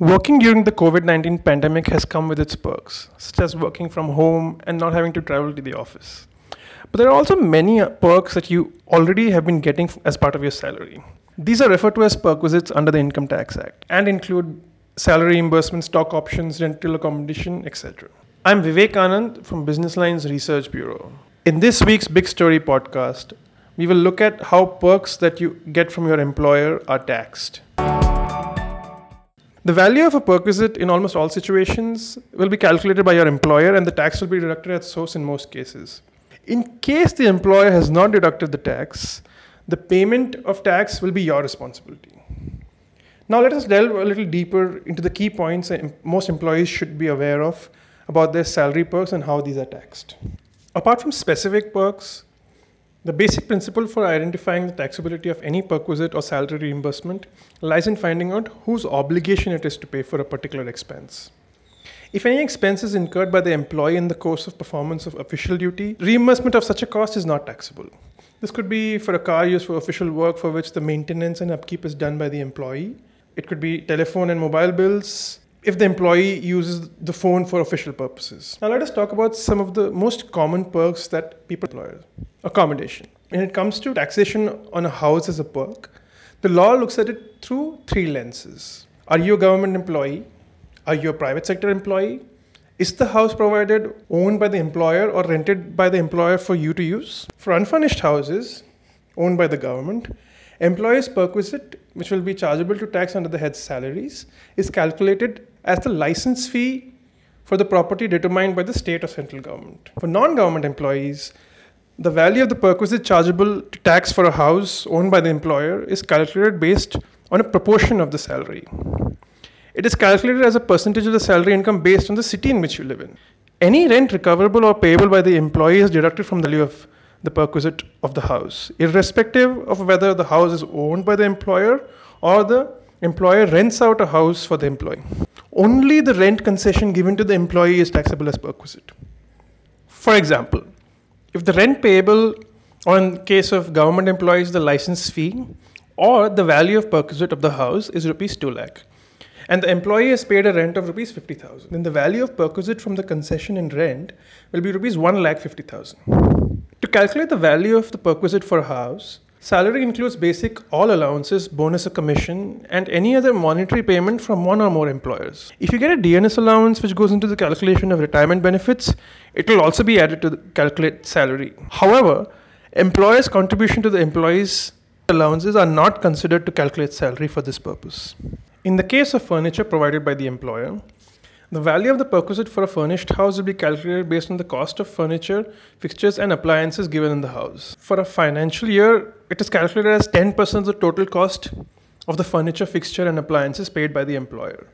Working during the COVID 19 pandemic has come with its perks, such as working from home and not having to travel to the office. But there are also many uh, perks that you already have been getting as part of your salary. These are referred to as perquisites under the Income Tax Act and include salary reimbursement, stock options, rental accommodation, etc. I'm Vivek Anand from Business Lines Research Bureau. In this week's Big Story podcast, we will look at how perks that you get from your employer are taxed. The value of a perquisite in almost all situations will be calculated by your employer and the tax will be deducted at source in most cases. In case the employer has not deducted the tax, the payment of tax will be your responsibility. Now, let us delve a little deeper into the key points most employees should be aware of about their salary perks and how these are taxed. Apart from specific perks, the basic principle for identifying the taxability of any perquisite or salary reimbursement lies in finding out whose obligation it is to pay for a particular expense. If any expense is incurred by the employee in the course of performance of official duty, reimbursement of such a cost is not taxable. This could be for a car used for official work for which the maintenance and upkeep is done by the employee. It could be telephone and mobile bills, if the employee uses the phone for official purposes. Now, let us talk about some of the most common perks that people employ. Accommodation. When it comes to taxation on a house as a perk, the law looks at it through three lenses. Are you a government employee? Are you a private sector employee? Is the house provided owned by the employer or rented by the employer for you to use? For unfurnished houses owned by the government, employees' perquisite, which will be chargeable to tax under the head's salaries, is calculated as the license fee for the property determined by the state or central government. For non government employees, the value of the perquisite chargeable to tax for a house owned by the employer is calculated based on a proportion of the salary. It is calculated as a percentage of the salary income based on the city in which you live in. Any rent recoverable or payable by the employee is deducted from the value of the perquisite of the house, irrespective of whether the house is owned by the employer or the employer rents out a house for the employee only the rent concession given to the employee is taxable as perquisite. For example, if the rent payable, or in case of government employees, the license fee, or the value of perquisite of the house is rupees 2 lakh, and the employee has paid a rent of rupees 50,000, then the value of perquisite from the concession in rent will be rupees 1 lakh 50,000. To calculate the value of the perquisite for a house, Salary includes basic all allowances, bonus or commission, and any other monetary payment from one or more employers. If you get a DNS allowance which goes into the calculation of retirement benefits, it will also be added to calculate salary. However, employers' contribution to the employees' allowances are not considered to calculate salary for this purpose. In the case of furniture provided by the employer, the value of the perquisite for a furnished house will be calculated based on the cost of furniture, fixtures, and appliances given in the house. For a financial year, it is calculated as 10% of the total cost of the furniture, fixture, and appliances paid by the employer,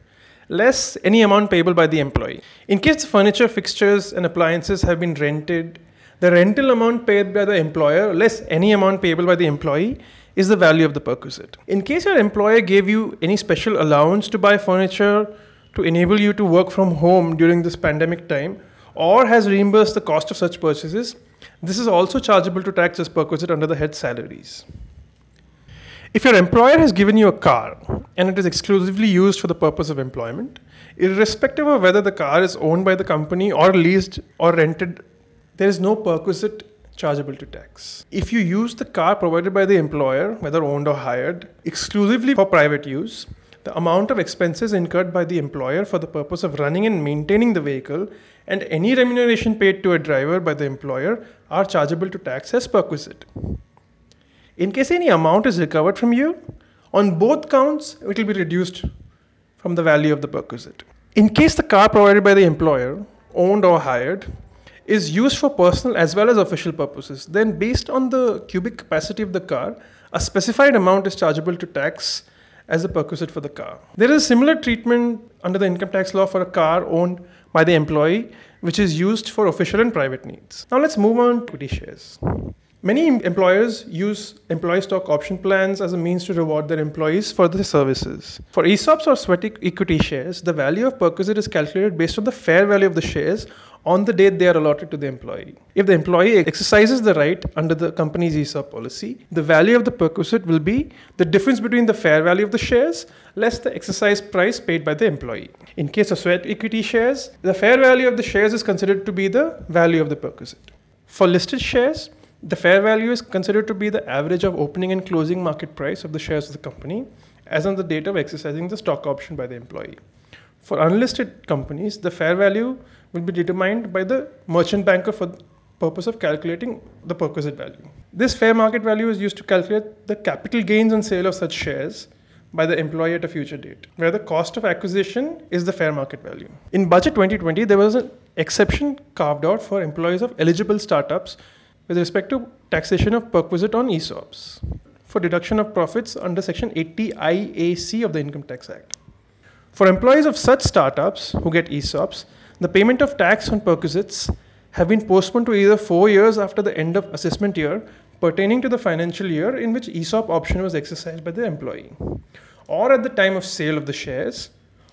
less any amount payable by the employee. In case the furniture, fixtures, and appliances have been rented, the rental amount paid by the employer, less any amount payable by the employee, is the value of the perquisite. In case your employer gave you any special allowance to buy furniture, to enable you to work from home during this pandemic time or has reimbursed the cost of such purchases, this is also chargeable to tax as perquisite under the head salaries. If your employer has given you a car and it is exclusively used for the purpose of employment, irrespective of whether the car is owned by the company or leased or rented, there is no perquisite chargeable to tax. If you use the car provided by the employer, whether owned or hired, exclusively for private use, the amount of expenses incurred by the employer for the purpose of running and maintaining the vehicle and any remuneration paid to a driver by the employer are chargeable to tax as perquisite. In case any amount is recovered from you, on both counts it will be reduced from the value of the perquisite. In case the car provided by the employer, owned or hired, is used for personal as well as official purposes, then based on the cubic capacity of the car, a specified amount is chargeable to tax as a perquisite for the car. There is a similar treatment under the income tax law for a car owned by the employee, which is used for official and private needs. Now let's move on to equity shares. Many employers use employee stock option plans as a means to reward their employees for their services. For ESOPs or sweat equity shares, the value of Perquisite is calculated based on the fair value of the shares on the date they are allotted to the employee. If the employee exercises the right under the company's ESOP policy, the value of the perquisite will be the difference between the fair value of the shares less the exercise price paid by the employee. In case of sweat equity shares, the fair value of the shares is considered to be the value of the perquisite. For listed shares, the fair value is considered to be the average of opening and closing market price of the shares of the company as on the date of exercising the stock option by the employee. For unlisted companies, the fair value will be determined by the merchant banker for the purpose of calculating the perquisite value. This fair market value is used to calculate the capital gains on sale of such shares by the employee at a future date, where the cost of acquisition is the fair market value. In Budget 2020, there was an exception carved out for employees of eligible startups with respect to taxation of perquisite on ESOPs for deduction of profits under Section 80 IAC of the Income Tax Act. For employees of such startups who get ESOPs, the payment of tax on perquisites have been postponed to either four years after the end of assessment year pertaining to the financial year in which ESOP option was exercised by the employee, or at the time of sale of the shares,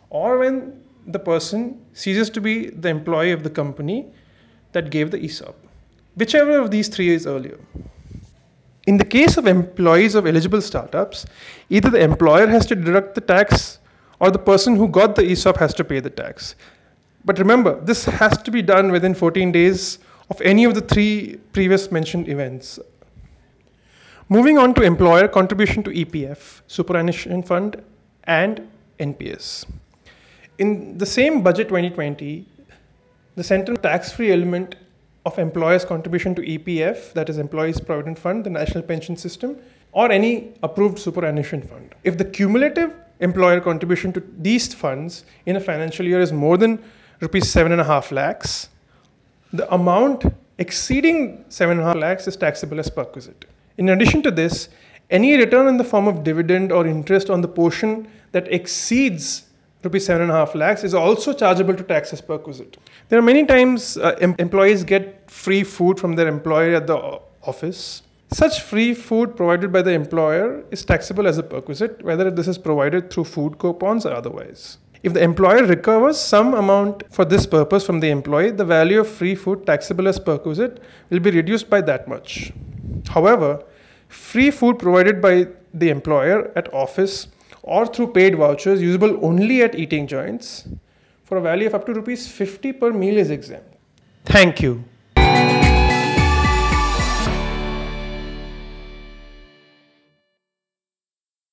or when the person ceases to be the employee of the company that gave the ESOP. Whichever of these three is earlier. In the case of employees of eligible startups, either the employer has to deduct the tax or the person who got the ESOP has to pay the tax. But remember, this has to be done within 14 days of any of the three previous mentioned events. Moving on to employer contribution to EPF, superannuation fund, and NPS. In the same budget 2020, the central tax-free element of employers' contribution to EPF, that is Employees Provident Fund, the National Pension System, or any approved superannuation fund. If the cumulative employer contribution to these funds in a financial year is more than rupees seven and a half lakhs. The amount exceeding seven and a half lakhs is taxable as perquisite. In addition to this, any return in the form of dividend or interest on the portion that exceeds rupees seven and a half lakhs is also chargeable to tax as perquisite. There are many times uh, em- employees get free food from their employer at the office. Such free food provided by the employer is taxable as a perquisite, whether this is provided through food coupons or otherwise. If the employer recovers some amount for this purpose from the employee, the value of free food taxable as perquisite will be reduced by that much. However, free food provided by the employer at office or through paid vouchers usable only at eating joints for a value of up to rupees 50 per meal is exempt. Thank you.